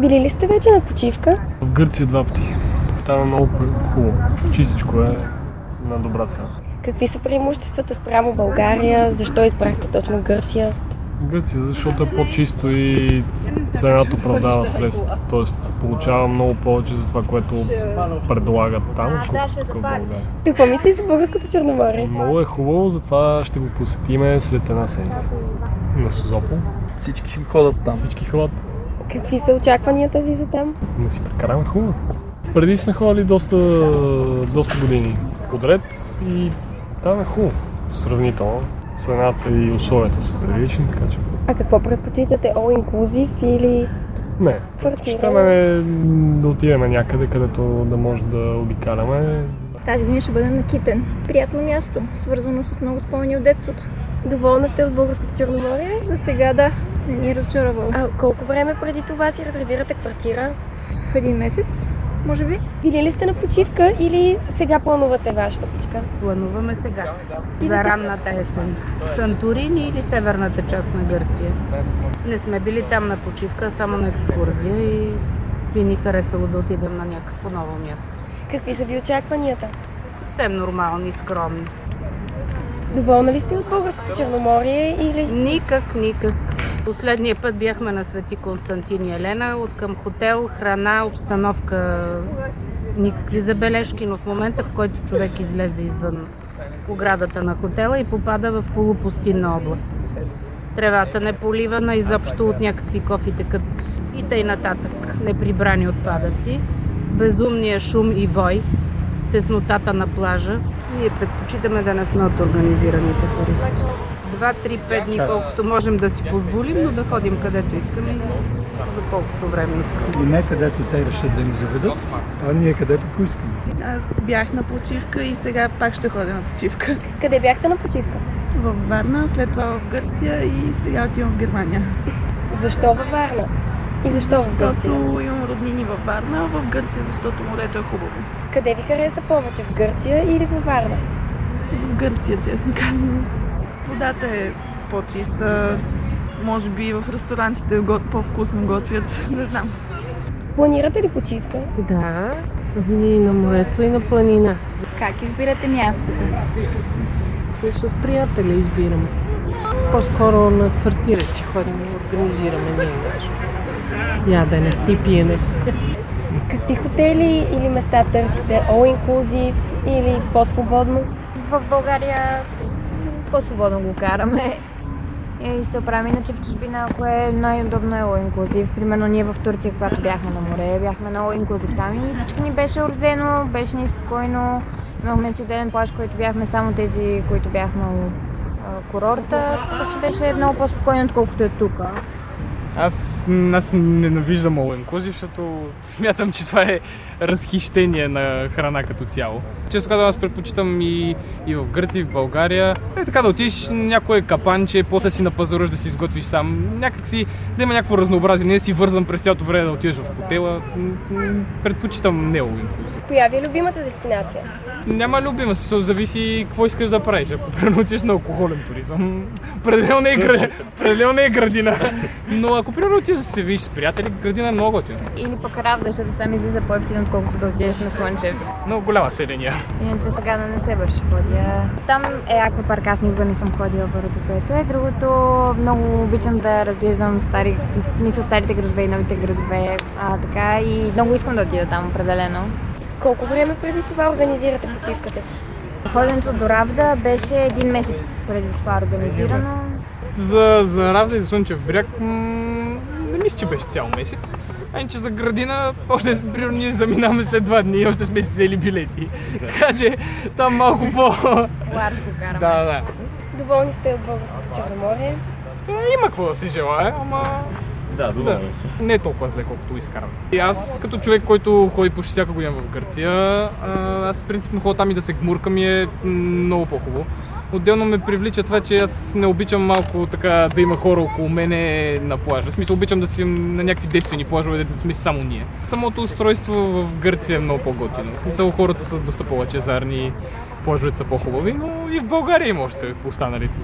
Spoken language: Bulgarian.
Били ли сте вече на почивка? В Гърция два пъти. Там е много хубаво. Чистичко е на добра цена. Какви са преимуществата спрямо България? Защо избрахте точно Гърция? Гърция, защото е по-чисто и цената оправдава средства. Тоест получава много повече за това, което предлагат там, отколкото в България. Какво мислиш за българското Черноморие? Много е хубаво, затова ще го посетиме след една седмица. На Созопол. Всички ще ходят там. Всички ходят. Какви са очакванията ви за там? Да си прекараме хубаво. Преди сме ходили доста, доста години подред и там е хубаво. Сравнително. Цената и условията са прилични, така че... А какво предпочитате? All inclusive или Не, предпочитаме да отидем някъде, където да може да обикаляме. Тази година ще бъдем на Китен. Приятно място, свързано с много спомени от детството. Доволна сте от българското Черноморие? За сега да, не ни е разочаровал. А колко време преди това си резервирате квартира? В един месец, може би. Били ли сте на почивка или сега планувате вашата почивка? Плануваме сега. За ранната есен. Санторини или северната част на Гърция. Не сме били там на почивка, само на екскурзия и би ни харесало да отидем на някакво ново място. Какви са ви очакванията? Съвсем нормални и скромни. Доволна ли сте от българското Черноморие или... Никак, никак. Последния път бяхме на Свети Константин и Елена. От към хотел, храна, обстановка, никакви забележки, но в момента, в който човек излезе извън оградата на хотела и попада в полупустинна област. Тревата не поливана, изобщо от някакви кофи текат и тъй нататък. Неприбрани отпадъци, безумния шум и вой, теснотата на плажа. Ние предпочитаме да не сме от организираните туристи. Два, три, пет дни, колкото можем да си позволим, но да ходим където искаме за колкото време искаме. И не където те решат да ни заведат, а ние където поискаме. Аз бях на почивка и сега пак ще ходя на почивка. Къде бяхте на почивка? В Варна, след това в Гърция и сега отивам в Германия. Защо във Варна? И защо в Гърция? Защото имам роднини във Варна, в Гърция, защото морето е хубаво. Къде ви хареса повече? В Гърция или във Варна? В Гърция, честно казвам. Водата е по-чиста, може би в ресторантите по-вкусно готвят, не знам. Планирате ли почивка? Да, и на морето, и на планина. Как избирате мястото? И с приятели избираме. По-скоро на квартира си ходим, организираме ние нещо. Ядене и пиене. Какви хотели или места търсите? All inclusive или по-свободно? В България по-свободно го караме. И се оправим иначе в чужбина, ако е най-удобно е inclusive. Примерно ние в Турция, когато бяхме на море, бяхме all inclusive там и всичко ни беше уредено, беше ни спокойно. Имахме си отделен плаж, който бяхме само тези, които бяхме от курорта. Просто беше много по-спокойно, отколкото е тук. Аз, аз ненавиждам all inclusive, защото смятам, че това е разхищение на храна като цяло. Често казвам, аз предпочитам и, и в Гърция, и в България. Е така да отидеш на някое капанче, после си напазаруваш да си изготвиш сам. Някак си да има някакво разнообразие, не си вързан през цялото време да отидеш в хотела. Предпочитам не all inclusive. Коя ви е любимата дестинация? Няма любима, смисъл зависи какво искаш да правиш. Ако примерно отидеш на алкохолен туризъм, определено не е, градина, определено не е градина. Но ако примерно отидеш да се видиш с приятели, градина е много готина. Или пък Равда, защото там излиза по-ефтино, отколкото да отидеш на Слънчев. Много голяма селения. Иначе сега да не се върши ходя. Там е аквапарк, аз никога не съм ходила първото, което е. Другото, много обичам да разглеждам стари, мисля старите градове и новите градове. А, така и много искам да отида там определено. Колко време преди това организирате почивката си? Ходенето до Равда беше един месец преди това организирано. За, за Равда и за Слънчев бряг, мисля, че беше цял месец. А иначе за градина, още примерно ние заминаваме след два дни и още сме си взели билети. така че там малко по... Ларш го караме. да, да. Доволни сте от българското Черноморие? Е, Има какво да си желая, ама Да, доволен съм. не е толкова зле, колкото изкарват. И аз като човек, който ходи почти всяка година в Гърция, аз принципно ходя там и да се гмуркам и е много по-хубаво. Отделно ме привлича това, че аз не обичам малко така да има хора около мене на плажа. В смисъл обичам да си на някакви действени плажове, да сме само ние. Самото устройство в Гърция е много по-готино. В смисъл хората са доста по-лъчезарни, плажовете са по-хубави, но и в България има още останалите.